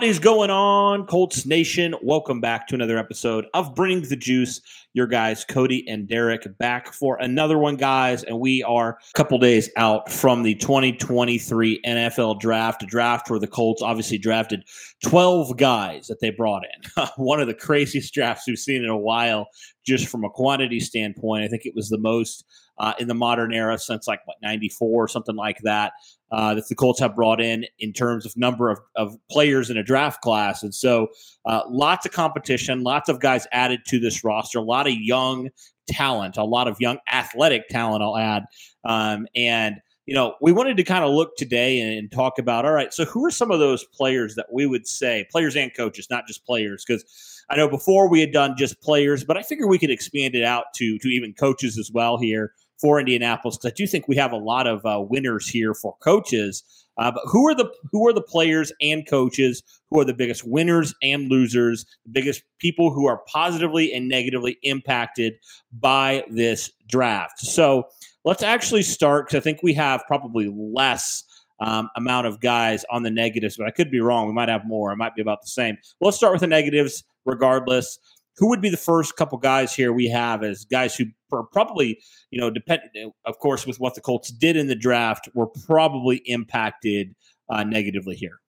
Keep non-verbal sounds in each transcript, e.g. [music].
What is going on, Colts Nation? Welcome back to another episode of Bring the Juice. Your guys, Cody and Derek, back for another one, guys. And we are a couple days out from the 2023 NFL draft, a draft where the Colts obviously drafted 12 guys that they brought in. [laughs] one of the craziest drafts we've seen in a while, just from a quantity standpoint. I think it was the most uh, in the modern era since like what 94 or something like that uh, that the Colts have brought in in terms of number of, of players in a draft class. And so uh, lots of competition, lots of guys added to this roster, a lot of young talent, a lot of young athletic talent, I'll add. Um, and, you know, we wanted to kind of look today and, and talk about all right, so who are some of those players that we would say, players and coaches, not just players? Because I know before we had done just players, but I figure we could expand it out to to even coaches as well here for Indianapolis because I do think we have a lot of uh, winners here for coaches. Uh, but who are the who are the players and coaches who are the biggest winners and losers, the biggest people who are positively and negatively impacted by this draft? So let's actually start because I think we have probably less um, amount of guys on the negatives, but I could be wrong. We might have more. It might be about the same. Let's start with the negatives regardless who would be the first couple guys here we have as guys who probably, you know, depend, of course, with what the Colts did in the draft, were probably impacted uh, negatively here.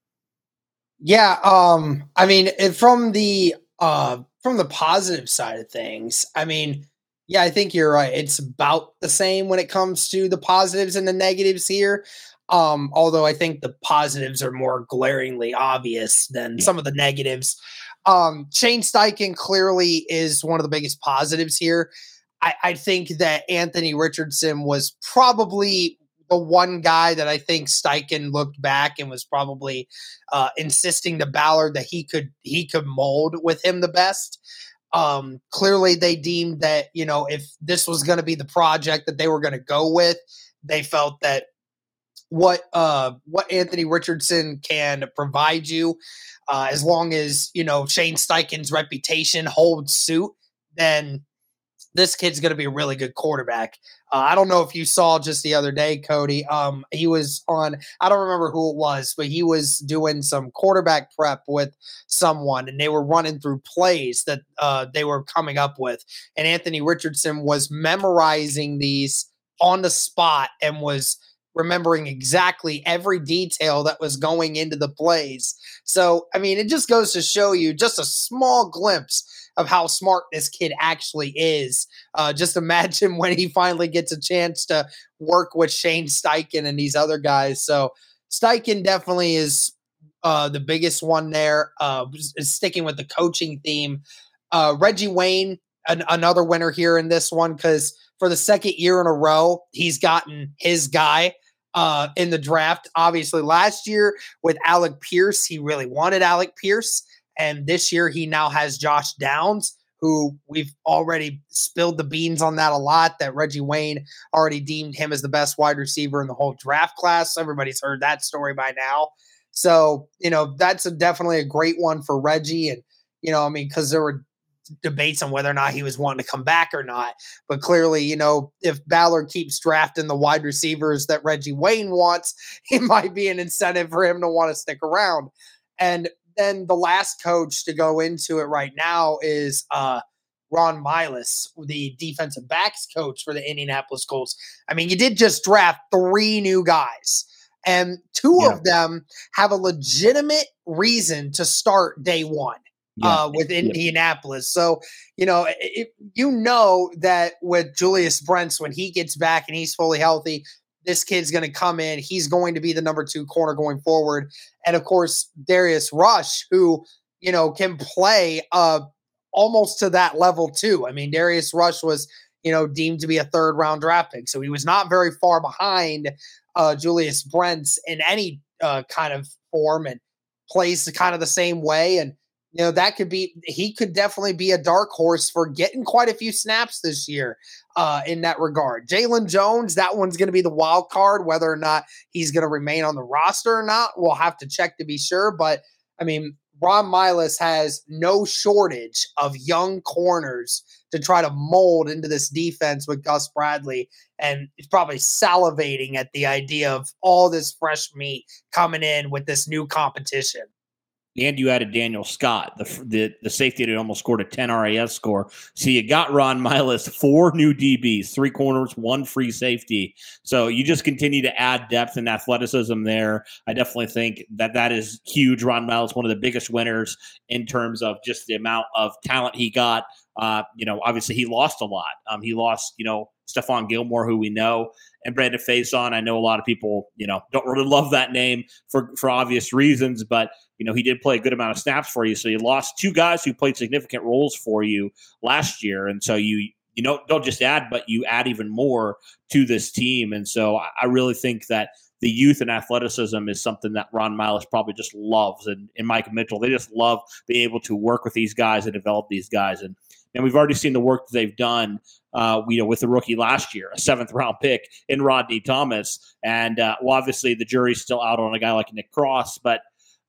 Yeah, um, I mean, from the uh, from the positive side of things, I mean, yeah, I think you're right. It's about the same when it comes to the positives and the negatives here. Um, although I think the positives are more glaringly obvious than some of the negatives. Um, Shane Steichen clearly is one of the biggest positives here. I, I think that Anthony Richardson was probably the one guy that I think Steichen looked back and was probably uh, insisting to Ballard that he could he could mold with him the best. Um, clearly, they deemed that you know if this was going to be the project that they were going to go with, they felt that what uh, what Anthony Richardson can provide you uh, as long as you know Shane Steichen's reputation holds suit, then this kid's going to be a really good quarterback. Uh, I don't know if you saw just the other day, Cody. Um, he was on. I don't remember who it was, but he was doing some quarterback prep with someone, and they were running through plays that uh, they were coming up with. And Anthony Richardson was memorizing these on the spot and was remembering exactly every detail that was going into the plays. So, I mean, it just goes to show you just a small glimpse of how smart this kid actually is. Uh, just [laughs] imagine when he finally gets a chance to work with Shane Steichen and these other guys. So, Steichen definitely is uh, the biggest one there. Uh, sticking with the coaching theme. Uh, Reggie Wayne, an- another winner here in this one because for the second year in a row, he's gotten his guy uh, in the draft. Obviously, last year with Alec Pierce, he really wanted Alec Pierce. And this year, he now has Josh Downs, who we've already spilled the beans on that a lot. That Reggie Wayne already deemed him as the best wide receiver in the whole draft class. Everybody's heard that story by now. So, you know, that's a, definitely a great one for Reggie. And, you know, I mean, because there were debates on whether or not he was wanting to come back or not. But clearly, you know, if Ballard keeps drafting the wide receivers that Reggie Wayne wants, [laughs] it might be an incentive for him to want to stick around. And then the last coach to go into it right now is uh, Ron Milus, the defensive backs coach for the Indianapolis Colts. I mean, you did just draft three new guys, and two yeah. of them have a legitimate reason to start day one. Yeah. Uh, with Indianapolis. So, you know, it, you know that with Julius Brents, when he gets back and he's fully healthy, this kid's going to come in. He's going to be the number two corner going forward. And of course, Darius Rush, who, you know, can play uh, almost to that level too. I mean, Darius Rush was, you know, deemed to be a third round draft pick. So he was not very far behind uh, Julius Brents in any uh, kind of form and plays kind of the same way. And, you know, that could be, he could definitely be a dark horse for getting quite a few snaps this year uh, in that regard. Jaylon Jones, that one's going to be the wild card, whether or not he's going to remain on the roster or not. We'll have to check to be sure. But, I mean, Ron Milus has no shortage of young corners to try to mold into this defense with Gus Bradley. And he's probably salivating at the idea of all this fresh meat coming in with this new competition and you added Daniel Scott, the the, the safety that almost scored a 10 RAS score. So you got Ron Milus, four new DBs, three corners, one free safety. So you just continue to add depth and athleticism there. I definitely think that that is huge. Ron Milus, one of the biggest winners in terms of just the amount of talent he got. Uh, you know, obviously he lost a lot. Um, he lost, you know, Stephon Gilmore, who we know, and Brandon Facyson. I know a lot of people, you know, don't really love that name for for obvious reasons, but you know he did play a good amount of snaps for you. So you lost two guys who played significant roles for you last year, and so you you know don't just add, but you add even more to this team. And so I really think that the youth and athleticism is something that Ron Milus probably just loves, and, and Mike Mitchell. They just love being able to work with these guys and develop these guys. And and we've already seen the work they've done, uh, you know, with the rookie last year, a seventh round pick in Rodney Thomas. And uh, well, obviously the jury's still out on a guy like Nick Cross, but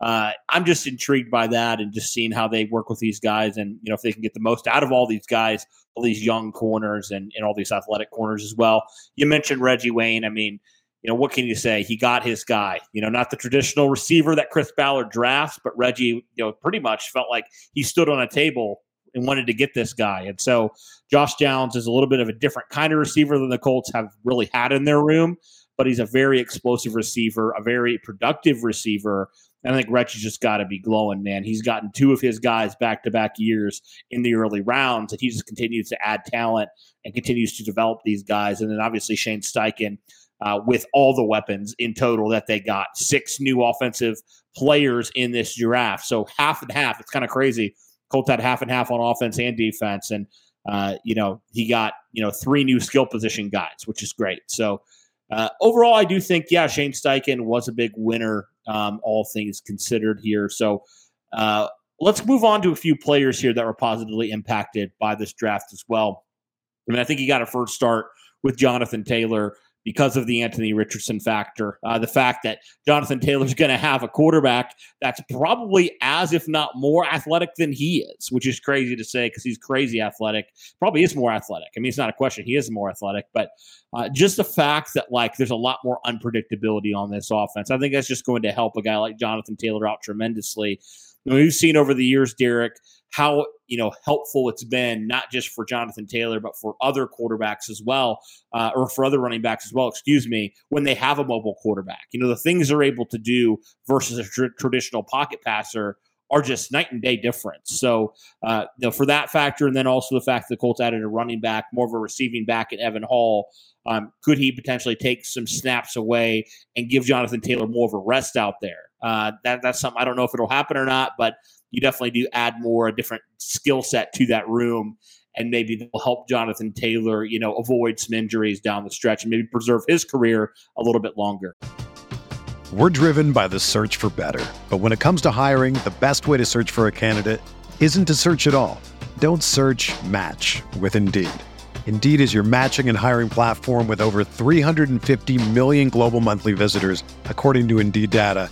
uh, I'm just intrigued by that and just seeing how they work with these guys and you know if they can get the most out of all these guys, all these young corners and, and all these athletic corners as well. You mentioned Reggie Wayne. I mean, you know, what can you say? He got his guy. You know, not the traditional receiver that Chris Ballard drafts, but Reggie, you know, pretty much felt like he stood on a table and wanted to get this guy. And so Josh Downs is a little bit of a different kind of receiver than the Colts have really had in their room, but he's a very explosive receiver, a very productive receiver. And I think Reggie's just got to be glowing, man. He's gotten two of his guys back to back years in the early rounds, and he just continues to add talent and continues to develop these guys. And then obviously Shane Steichen. Uh, with all the weapons in total that they got. Six new offensive players in this draft. So half and half. It's kind of crazy Colts had half and half on offense and defense, and uh, you know he got you know three new skill position guys, which is great. So uh, overall, I do think yeah, Shane Steichen was a big winner, um, all things considered here. So uh, let's move on to a few players here that were positively impacted by this draft as well. I mean, I think he got a first start with Jonathan Taylor because of the Anthony Richardson factor. Uh, the fact that Jonathan Taylor's going to have a quarterback that's probably as, if not more, athletic than he is, which is crazy to say because he's crazy athletic. Probably is more athletic. I mean, it's not a question. He is more athletic, but uh, just the fact that like there's a lot more unpredictability on this offense, I think that's just going to help a guy like Jonathan Taylor out tremendously. we've seen over the years, Derek, how you know helpful it's been not just for Jonathan Taylor but for other quarterbacks as well, uh, or for other running backs as well. Excuse me, when they have a mobile quarterback, you know the things they're able to do versus a tr- traditional pocket passer are just night and day difference. So, uh, you know, for that factor, and then also the fact that the Colts added a running back, more of a receiving back in Evan Hull, Um, could he potentially take some snaps away and give Jonathan Taylor more of a rest out there? Uh, that, that's something I don't know if it'll happen or not, but you definitely do add more a different skill set to that room and maybe that will help Jonathan Taylor, you know, avoid some injuries down the stretch and maybe preserve his career a little bit longer. We're driven by the search for better. But when it comes to hiring, the best way to search for a candidate isn't to search at all. Don't search match with Indeed. Indeed is your matching and hiring platform with over 350 million global monthly visitors, according to Indeed data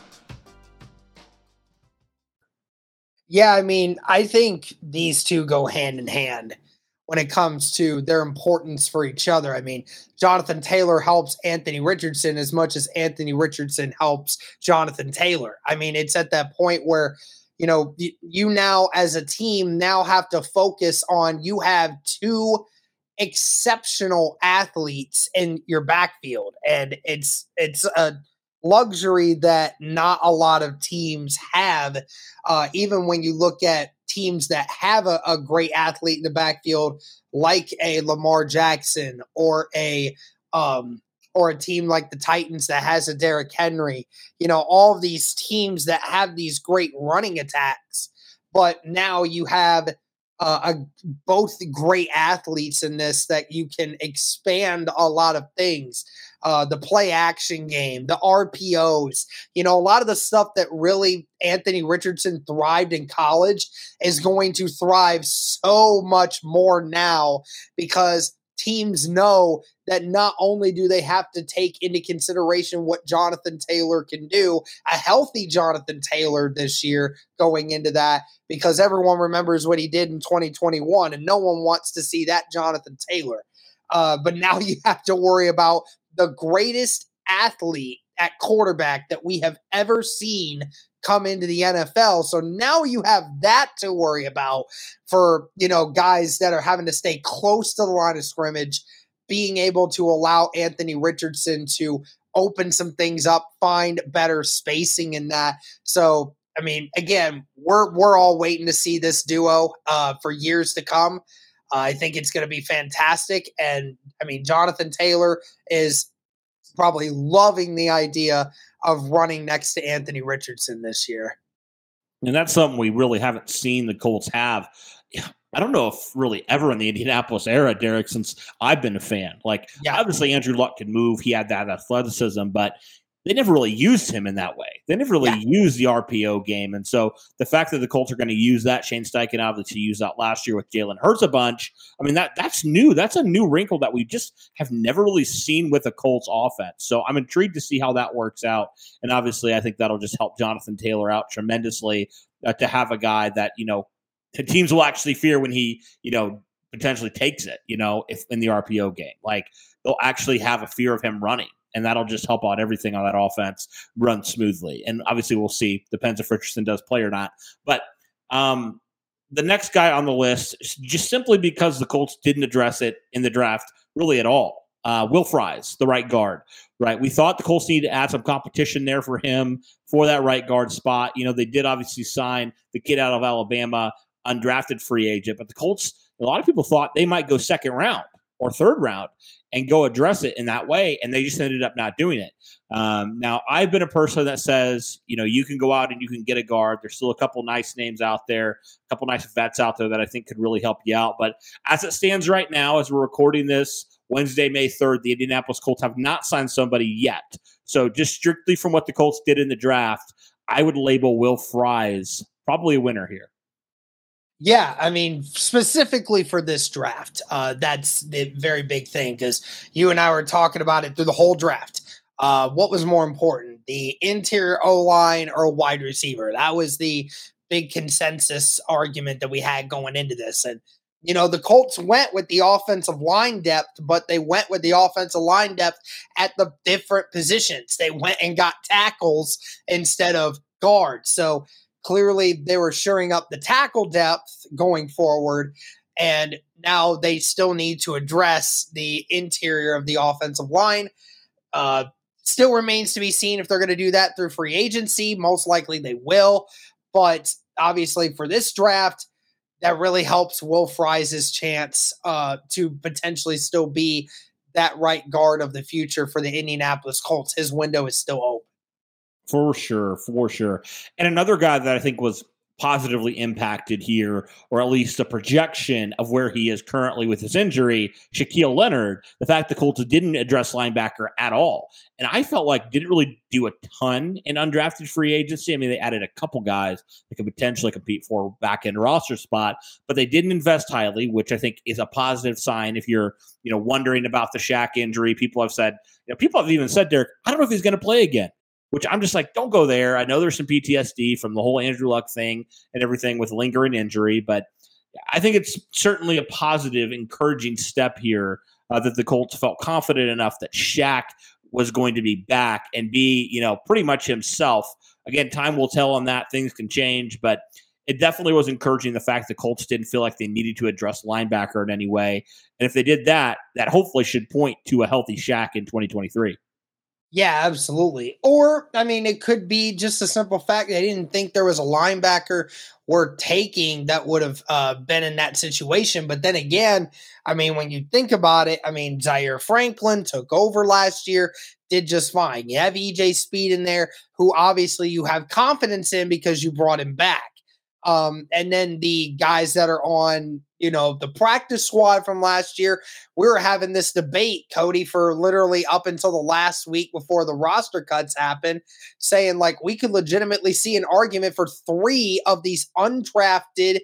Yeah, I mean, I think these two go hand in hand when it comes to their importance for each other. I mean, Jonathan Taylor helps Anthony Richardson as much as Anthony Richardson helps Jonathan Taylor. I mean, it's at that point where you know you, now as a team now have to focus on you have two exceptional athletes in your backfield and it's it's a luxury that not a lot of teams have. Uh, even when you look at teams that have a, a, great athlete in the backfield, like a Lamar Jackson or a um, or a team like the Titans that has a Derrick Henry, you know, all these teams that have these great running attacks. But now you have uh, a, both great athletes in this that you can expand a lot of things uh, the play action game, the RPOs, you know, a lot of the stuff that really Anthony Richardson thrived in college is going to thrive so much more now because teams know that not only do they have to take into consideration what Jonathan Taylor can do, a healthy Jonathan Taylor this year going into that, because everyone remembers what he did in 2021 and no one wants to see that Jonathan Taylor. Uh, but now [laughs] you have to worry about the greatest athlete at quarterback that we have ever seen come into the NFL. So now you have that to worry about for, you know, guys that are having to stay close to the line of scrimmage, being able to allow Anthony Richardson to open some things up, find better spacing in that. So, I mean, again, we're we're all waiting to see this duo uh, for years to come. I think it's going to be fantastic. And I mean, Jonathan Taylor is probably loving the idea of running next to Anthony Richardson this year. And that's something we really haven't seen the Colts have. I don't know if really ever in the Indianapolis era, Derek, since I've been a fan. Like, yeah. obviously, Andrew Luck could move. He had that athleticism, but they never really used him in that way. They never really yeah. used the RPO game. And so the fact that the Colts are going to use that, Shane Steichen obviously used that last year with Jalen Hurts a bunch. I mean, that that's new. That's a new wrinkle that we just have never really seen with the Colts offense. So I'm intrigued to see how that works out. And obviously, I think that'll just help Jonathan Taylor out tremendously uh, to have a guy that, you know, teams will actually fear when he, you know, potentially takes it, you know, if in the RPO game. Like they'll actually have a fear of him running and that'll just help out everything on that offense run smoothly. And obviously, we'll see. Depends if Richardson does play or not. But um, the next guy on the list, just simply because the Colts didn't address it in the draft really at all, uh, Will Fries, the right guard. Right, we thought the Colts needed to add some competition there for him for that right guard spot. You know, they did obviously sign the kid out of Alabama, undrafted free agent, but the Colts. A lot of people thought they might go second round or third round and go address it in that way. And they just ended up not doing it. Um, now, I've been a person that says, you know, you can go out and you can get a guard. There's still a couple nice names out there, a couple nice vets out there that I think could really help you out. But as it stands right now, as we're recording this Wednesday, May 3rd, the Indianapolis Colts have not signed somebody yet. So just strictly from what the Colts did in the draft, I would label Will Fries probably a winner here. Yeah, I mean, specifically for this draft, uh, that's the very big thing because you and I were talking about it through the whole draft. Uh, what was more important, the interior O line or wide receiver? That was the big consensus argument that we had going into this. And, you know, the Colts went with the offensive line depth, but they went with the offensive line depth at the different positions. They went and got tackles instead of guards. So, Clearly, they were shoring up the tackle depth going forward, and now they still need to address the interior of the offensive line. Uh, Still remains to be seen if they're going to do that through free agency. Most likely they will. But obviously, for this draft, that really helps Will Fries' chance uh, to potentially still be that right guard of the future for the Indianapolis Colts. His window is still open. For sure, for sure. And another guy that I think was positively impacted here, or at least a projection of where he is currently with his injury, Shaquille Leonard, the fact the Colts didn't address linebacker at all. And I felt like didn't really do a ton in undrafted free agency. I mean, they added a couple guys that could potentially compete for back end roster spot, but they didn't invest highly, which I think is a positive sign if you're, you know, wondering about the Shaq injury. People have said, you know, people have even said, Derek, I don't know if he's going to play again which I'm just like, don't go there. I know there's some PTSD from the whole Andrew Luck thing and everything with lingering injury, but I think it's certainly a positive, encouraging step here uh, that the Colts felt confident enough that Shaq was going to be back and be, you know, pretty much himself. Again, time will tell on that. Things can change, but it definitely was encouraging the fact the Colts didn't feel like they needed to address linebacker in any way. And if they did that, that hopefully should point to a healthy Shaq in 2023. Yeah, absolutely. Or, I mean, it could be just a simple fact they didn't think there was a linebacker worth taking that would have uh, been in that situation. But then again, I mean, when you think about it, I mean, Zaire Franklin took over last year, did just fine. You have EJ Speed in there, who obviously you have confidence in because you brought him back. Um, and then the guys that are on, you know, the practice squad from last year, we were having this debate, Cody, for literally up until the last week before the roster cuts happened, saying like we could legitimately see an argument for three of these undrafted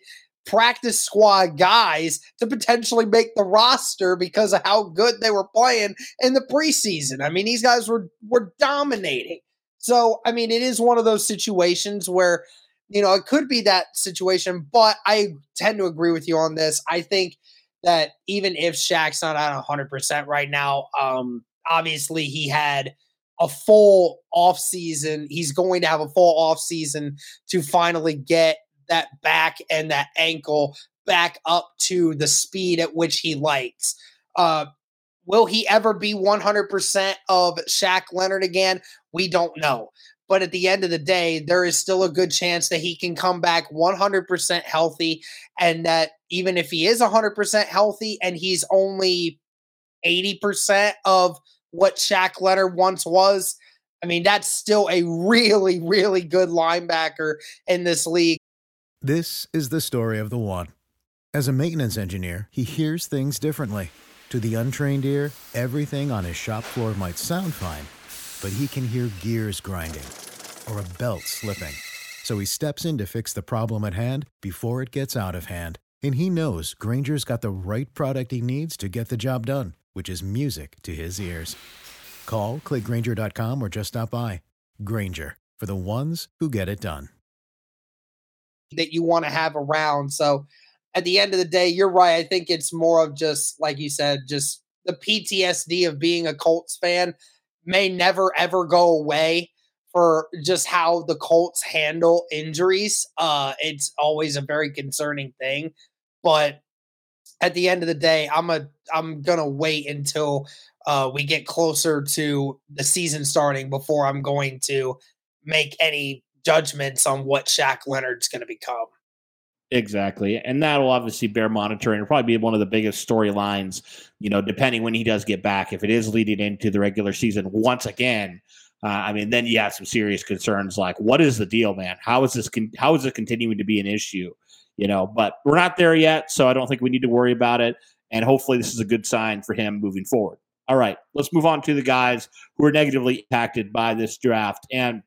practice squad guys to potentially make the roster because of how good they were playing in the preseason. I mean, these guys were were dominating. So, I mean, it is one of those situations where you know, it could be that situation, but I tend to agree with you on this. I think that even if Shaq's not at 100% right now, um, obviously he had a full off season. He's going to have a full off season to finally get that back and that ankle back up to the speed at which he likes. Uh, will he ever be 100% of Shaq Leonard again? We don't know. But at the end of the day, there is still a good chance that he can come back 100% healthy. And that even if he is 100% healthy and he's only 80% of what Shaq Leonard once was, I mean, that's still a really, really good linebacker in this league. This is the story of the one. As a maintenance engineer, he hears things differently. To the untrained ear, everything on his shop floor might sound fine but he can hear gears grinding or a belt slipping. So he steps in to fix the problem at hand before it gets out of hand. And he knows Grainger's got the right product he needs to get the job done, which is music to his ears. Call, clickgrainger.com, or just stop by. Grainger, for the ones who get it done. That you want to have around. So at the end of the day, you're right. I think it's more of just, like you said, just the PTSD of being a Colts fan may never ever go away for just how the Colts handle injuries. Uh, it's always a very concerning thing, but at the end of the day, I'm a I'm gonna wait until uh, we get closer to the season starting before I'm going to make any judgments on what Shaq Leonard's going to become. Exactly. And that'll obviously bear monitoring. It'll probably be one of the biggest storylines, you know, depending when he does get back. If it is leading into the regular season once again, uh, I mean, then you have some serious concerns like, what is the deal, man? How is this, con- how is it continuing to be an issue? You know, but we're not there yet. So I don't think we need to worry about it. And hopefully this is a good sign for him moving forward. All right, let's move on to the guys who are negatively impacted by this draft. And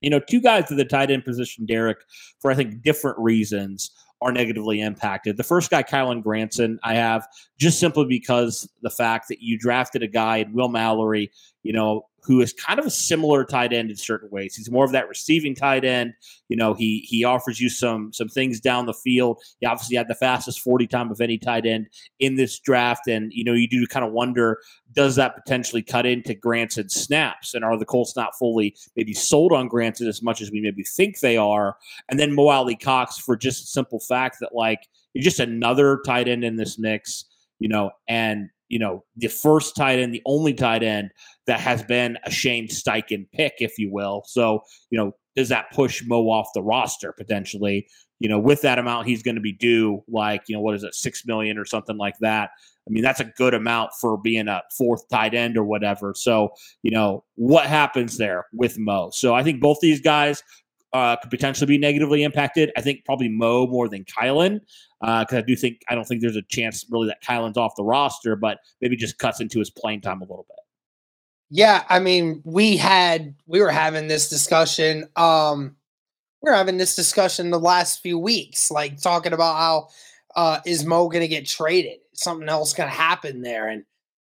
you know, two guys at the tight end position, Derek, for I think different reasons are negatively impacted. The first guy, Kylen Granson, I have just simply because the fact that you drafted a guy in Will Mallory, you know, who is kind of a similar tight end in certain ways. He's more of that receiving tight end. You know, he he offers you some some things down the field. He obviously had the fastest 40 time of any tight end in this draft. And, you know, you do kind of wonder, does that potentially cut into Granson's snaps? And are the Colts not fully maybe sold on Granson as much as we maybe think they are? And then Mo Alie-Cox for just a simple fact that like you're just another tight end in this mix, you know, and you know, the first tight end, the only tight end that has been a Shane Steichen pick, if you will. So, you know, does that push Mo off the roster potentially? You know, with that amount he's going to be due, like, you know, what is it, six million or something like that. I mean, that's a good amount for being a fourth tight end or whatever. So, you know, what happens there with Mo? So I think both these guys uh, could potentially be negatively impacted. I think probably Mo more than Kylen because uh, I do think I don't think there's a chance really that Kylen's off the roster, but maybe just cuts into his playing time a little bit. Yeah, I mean, we had we were having this discussion. Um, we are having this discussion the last few weeks, like talking about how uh, is Mo going to get traded? Something else going to happen there, and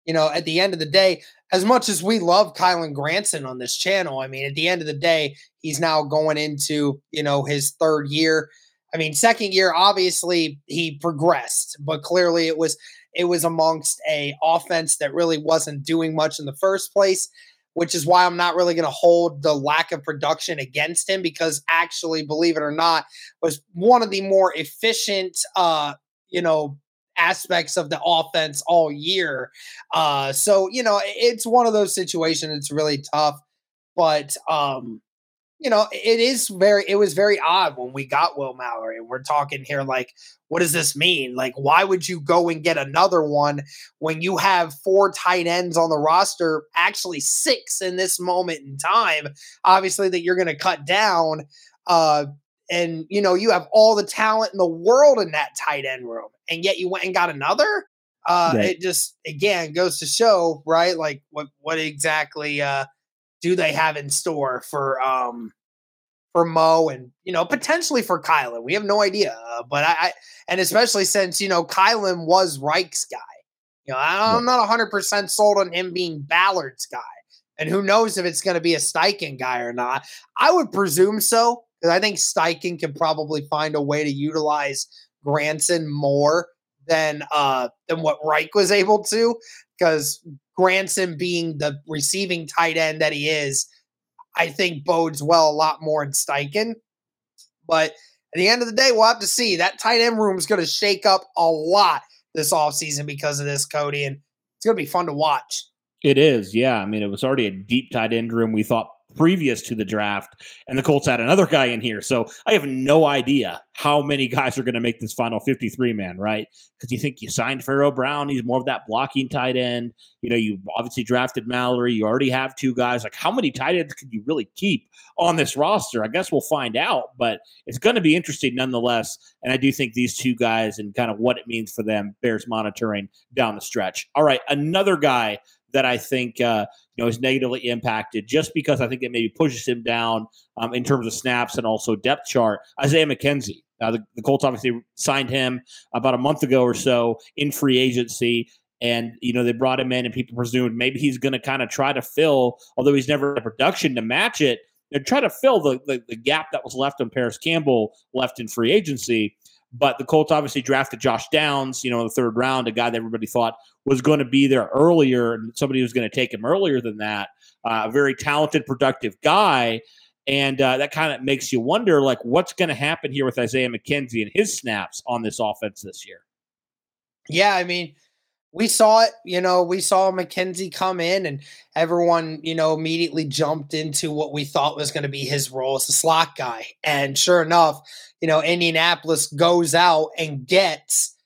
you know, at the end of the day, as much as we love Kylen Granson on this channel, I mean, at the end of the day, he's now going into, you know, his third year. I mean, second year, obviously he progressed, but clearly it was it was amongst a offense that really wasn't doing much in the first place, which is why I'm not really going to hold the lack of production against him because actually, believe it or not, was one of the more efficient uh, you know, aspects of the offense all year. Uh, so you know, it's one of those situations. It's really tough, but um, you know, it is very. It was very odd when we got Will Mallory, and we're talking here like, what does this mean? Like, why would you go and get another one when you have four tight ends on the roster? Actually, six in this moment in time. Obviously, that you're going to cut down. Uh, and you know you have all the talent in the world in that tight end room and yet you went and got another uh right. it just again goes to show right like what what exactly uh do they have in store for um for Mo and you know potentially for Kylen. We have no idea, uh, but I, I, and especially since you know Kylan was Reich's guy. You know, I, am not 100 percent sold on him being Ballard's guy, and who knows if it's going to be a Steichen guy or not. I would presume so because I think Steichen can probably find a way to utilize Granson more than uh than what Reich was able to. Because Granson being the receiving tight end that he is, I think bodes well a lot more in Steichen. But at the end of the day, we'll have to see. That tight end room is going to shake up a lot this offseason because of this, Cody, and it's going to be fun to watch. It is, yeah. I mean, it was already a deep tight end room. We thought previous to the draft, and the Colts had another guy in here. So I have no idea how many guys are going to make this final 53 man, right? Because you think you signed Pharaoh Brown, he's more of that blocking tight end. You know, you obviously drafted Mallory, you already have two guys. Like, how many tight ends could you really keep on this roster? I guess we'll find out, but it's going to be interesting nonetheless. And I do think these two guys and kind of what it means for them bears monitoring down the stretch. All right, another guy that I think uh, you know is negatively impacted just because I think it maybe pushes him down um, in terms of snaps and also depth chart. Isaiah McKenzie. Uh, the, the Colts obviously signed him about a month ago or so in free agency. And, you know, they brought him in and people presumed maybe he's going to kind of try to fill, although he's never had production to match it, and try to fill the, the, the gap that was left on Parris Campbell left in free agency. But the Colts obviously drafted Josh Downs, you know, in the third round, a guy that everybody thought was going to be there earlier, and somebody was going to take him earlier than that. Uh, a very talented, productive guy. And uh, that kind of makes you wonder, like, what's going to happen here with Isaiah McKenzie and his snaps on this offense this year? Yeah, I mean, we saw it, you know, we saw McKenzie come in and everyone, you know, immediately jumped into what we thought was going to be his role as a slot guy. And sure enough, you know, Indianapolis goes out and gets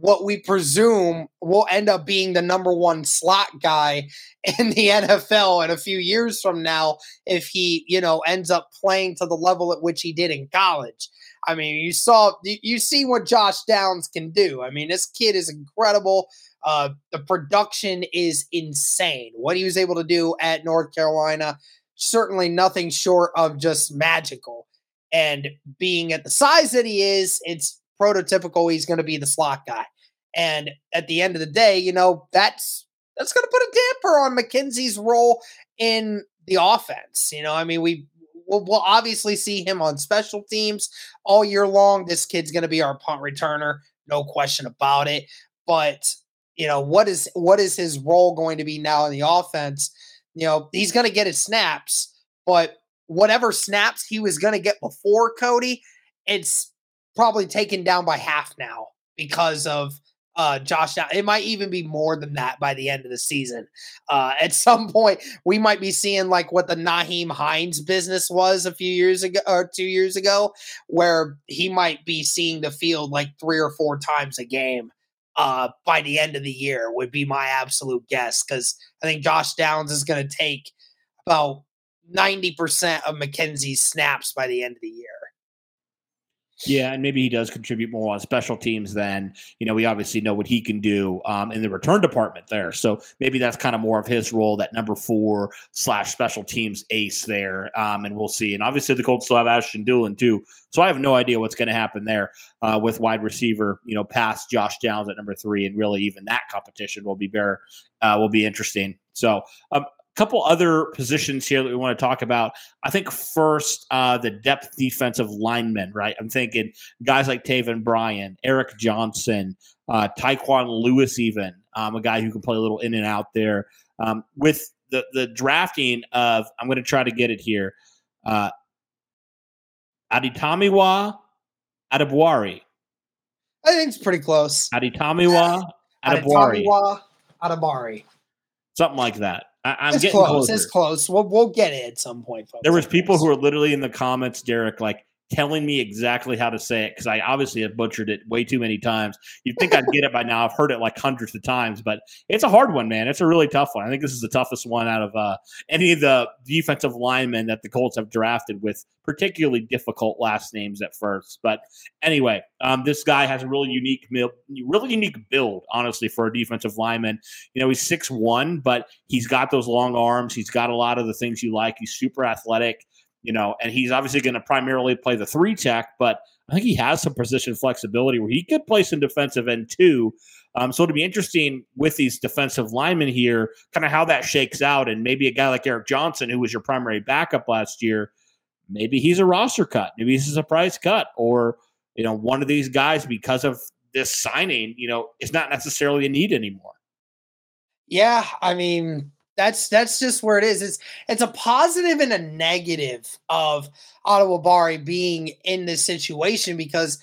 what we presume will end up being the number one slot guy [laughs] in the NFL in a few years from now if he, you know, ends up playing to the level at which he did in college. I mean, you saw you see what Josh Downs can do. I mean, this kid is incredible. Uh, the production is insane. What he was able to do at North Carolina, certainly nothing short of just magical. And being at the size that he is, it's prototypical. He's going to be the slot guy. And at the end of the day, you know, that's that's going to put a damper on McKenzie's role in the offense. You know, I mean, we we'll, we'll obviously see him on special teams all year long. This kid's going to be our punt returner, no question about it. But you know what is what is his role going to be now in the offense? You know he's going to get his snaps, but whatever snaps he was going to get before Cody, it's probably taken down by half now because of uh, Josh Down. It might even be more than that by the end of the season. Uh, at [laughs] some point, we might be seeing like what the Nyheim Hines business was a few years ago or two years ago, where he might be seeing the field like three or four times a game. Uh, by the end of the year would be my absolute guess because I think Josh Downs is going to take about 90% of McKenzie's snaps by the end of the year. Yeah, and maybe he does contribute more on special teams than you know. We obviously know what he can do um, in the return department there, so maybe that's kind of more of his role, that number four slash special teams ace there, um, and we'll see. And obviously, the Colts still have Ashton Dulin too, so I have no idea what's going to happen there uh, with wide receiver, you know, past Josh Downs at number three, and really even that competition will be very uh, will be interesting. So um, couple other positions here that we want to talk about. I think first, uh, the depth defensive linemen, right? I'm thinking guys like Taven Bryan, Eric Johnson, uh, Tyquan Lewis, even um, a guy who can play a little in and out there. Um, with the the drafting of, I'm going to try to get it here. Uh, Adetomiwa Adebawore. I think it's pretty close. Adetomiwa [laughs] Adebawore. Adetomiwa Adebawore. Something like that. I, am it's getting close. closer. It's close. We'll, we'll get it at some point. Folks. There was people who were literally in the comments, Derek, like telling me exactly how to say it because I obviously have butchered it way too many times. You'd think I'd get it by now. I've heard it like hundreds of times, but it's a hard one, man. It's a really tough one. I think this is the toughest one out of uh, any of the defensive linemen that the Colts have drafted with particularly difficult last names at first. But anyway, um, this guy has a really unique, really unique build, honestly, for a defensive lineman. You know, he's six one, but he's got those long arms. He's got a lot of the things you like. He's super athletic you know, and he's obviously going to primarily play the three tech, but I think he has some position flexibility where he could play some defensive end too. Um, so it'll be interesting with these defensive linemen here, kind of how that shakes out. And maybe a guy like Eric Johnson, who was your primary backup last year, maybe he's a roster cut. Maybe he's a surprise cut. Or, you know, one of these guys, because of this signing, you know, is not necessarily a need anymore. Yeah. I mean, that's that's just where it is. It's it's a positive and a negative of Adebawore being in this situation because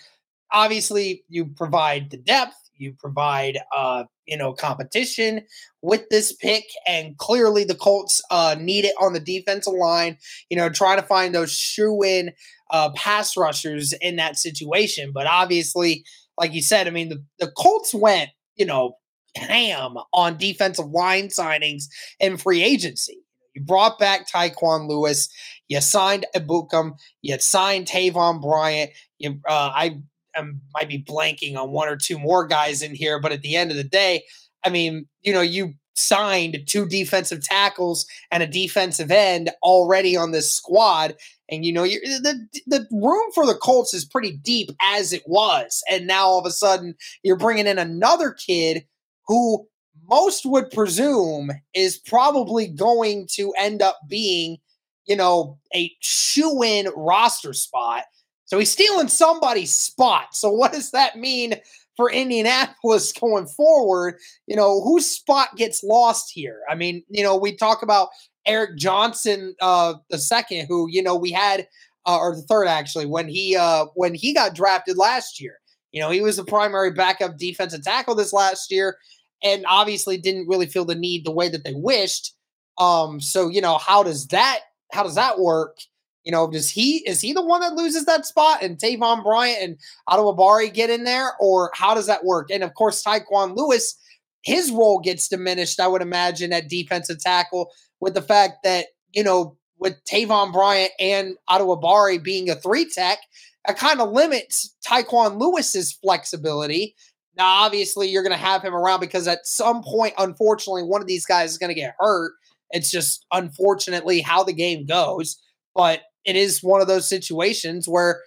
obviously you provide the depth, you provide uh, you know competition with this pick, and clearly the Colts uh, need it on the defensive line. You know, trying to find those shoe in uh, pass rushers in that situation. But obviously, like you said, I mean the, the Colts went you know ham on defensive line signings and free agency. You brought back Tyquan Lewis. You signed Ebukam. You signed Taven Bryan. You, uh, I am, might be blanking on one or two more guys in here, but at the end of the day, I mean, you know, you signed two defensive tackles and a defensive end already on this squad. And you know, the the room for the Colts is pretty deep as it was, and now all of a sudden you're bringing in another kid who most would presume is probably going to end up being, you know, a shoe in roster spot. So he's stealing somebody's spot. So what does that mean for Indianapolis [laughs] going forward? You know, whose spot gets lost here? I mean, you know, we talk about Eric Johnson, uh, the second, who you know we had, uh, or the third actually, when he uh, when he got drafted last year. You know, he was the primary backup defensive tackle this last year and obviously didn't really feel the need the way that they wished. Um, so you know, how does that how does that work? You know, does he is he the one that loses that spot and Taven Bryan and Adebawore get in there, or how does that work? And of course, Tyquan Lewis, his role gets diminished, I would imagine, at defensive tackle with the fact that, you know, with Taven Bryan and Adebawore being a three tech, it kind of limits Tyquan Lewis's flexibility now, obviously, you're going to have him around because at some point, unfortunately, one of these guys is going to get hurt. It's just unfortunately how the game goes. But it is one of those situations where,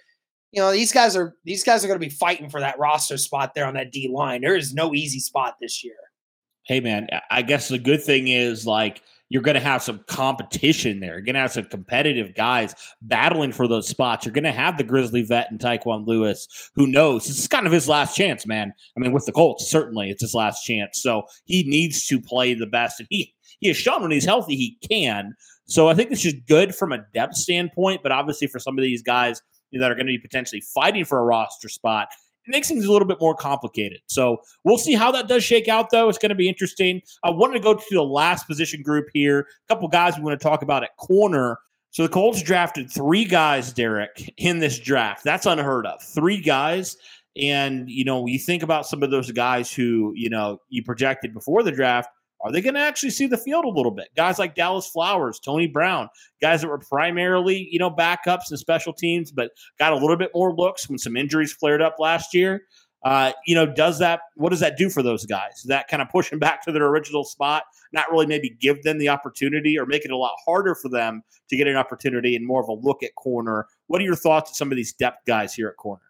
you know, these guys are these guys are going to be fighting for that roster spot there on that D line. There is no easy spot this year. Hey man, I guess the good thing is like you're going to have some competition there. You're going to have some competitive guys battling for those spots. You're going to have the Grizzly vet and Tyquan Lewis, who knows this is kind of his last chance, man. I mean, with the Colts, certainly it's his last chance. So he needs to play the best, and he he has shown when he's healthy he can. So I think this is good from a depth standpoint, but obviously for some of these guys that are going to be potentially fighting for a roster spot, makes things a little bit more complicated. So we'll see how that does shake out, though. It's going to be interesting. I wanted to go to the last position group here. A couple guys we want to talk about at corner. So the Colts drafted three guys, Derek, in this draft. That's unheard of. Three guys. And, you know, you think about some of those guys who, you know, you projected before the draft are they going to actually see the field a little bit? Guys like Dallas Flowers, Tony Brown, guys that were primarily, you know, backups and special teams, but got a little bit more looks when some injuries flared up last year. Uh, you know, does that, what does that do for those guys? Does that kind of push them back to their original spot, not really maybe give them the opportunity or make it a lot harder for them to get an opportunity and more of a look at corner? What are your thoughts on some of these depth guys here at corner?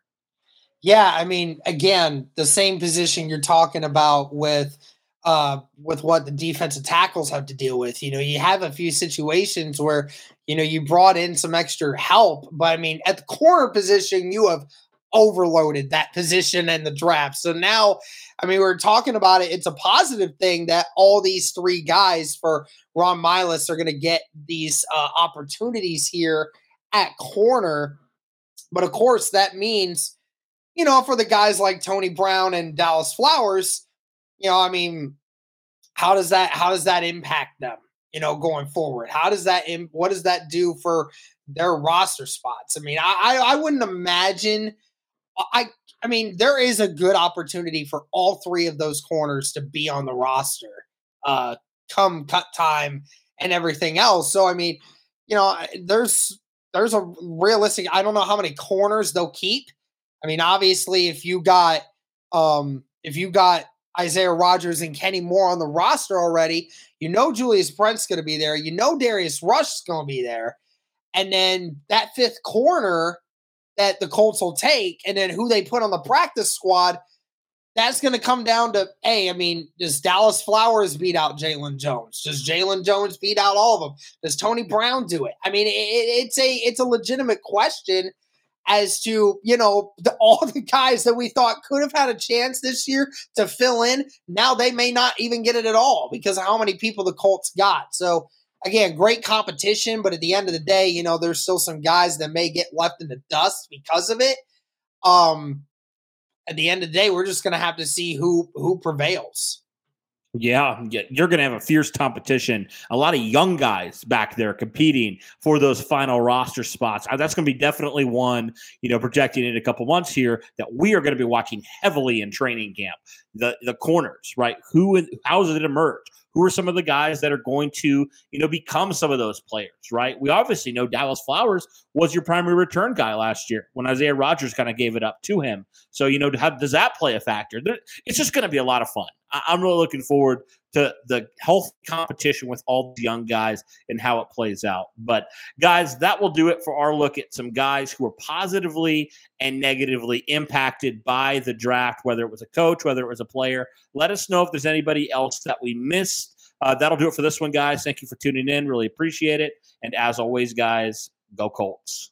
Yeah, I mean, again, the same position you're talking about with uh, with what the defensive tackles have to deal with. You know, you have a few situations where, you know, you brought in some extra help, but I mean, at the corner position, you have overloaded that position in the draft. So now, I mean, we're talking about it. It's a positive thing that all these three guys for Ron Milus are going to get these uh, opportunities here at corner. But of course, that means, you know, for the guys like Tony Brown and Dallas Flowers, you know, I mean, how does that how does that impact them? You know, going forward, how does that what does that do for their roster spots? I mean, I I, I wouldn't imagine. I I mean, there is a good opportunity for all three of those corners to be on the roster uh, come cut time and everything else. So I mean, you know, there's there's a realistic. I don't know how many corners they'll keep. I mean, obviously, if you got um if you got Isaiah Rodgers and Kenny Moore on the roster already. You know Julius Brent's going to be there. You know Darius Rush is going to be there. And then that fifth corner that the Colts will take, and then who they put on the practice squad, that's going to come down to, hey, I mean, does Dallas Flowers beat out Jaylon Jones? Does Jaylon Jones beat out all of them? Does Tony Brown do it? I mean, it, it's a it's a legitimate question as to you know the, [laughs] all the guys that we thought could have had a chance this year to fill in. Now they may not even get it at all because of how many people the colts got. So again great competition but at the end of the day you know there's still some guys that may get left in the dust because of it. Um at the end of the day we're just going to have to see who who prevails yeah, you're going to have a fierce competition. A lot of young guys back there competing for those final roster spots. Uh, that's going to be definitely one, you know, projecting in a couple months here that we are going to be watching heavily in training camp. The the corners, right? Who how does it emerge? who are some of the guys that are going to, you know, become some of those players, right? We obviously know Dallas Flowers was your primary return guy last year when Isaiah Rodgers kind of gave it up to him. So, you know, how does that play a factor? It's just going to be a lot of fun. I'm really looking forward to the health competition with all the young guys and how it plays out. But guys, that will do it for our look at some guys who were positively and negatively impacted by the draft, whether it was a coach, whether it was a player. Let us know if there's anybody else that we missed. Uh, that'll do it for this one, guys. Thank you for tuning in. Really appreciate it. And as always, guys, go Colts.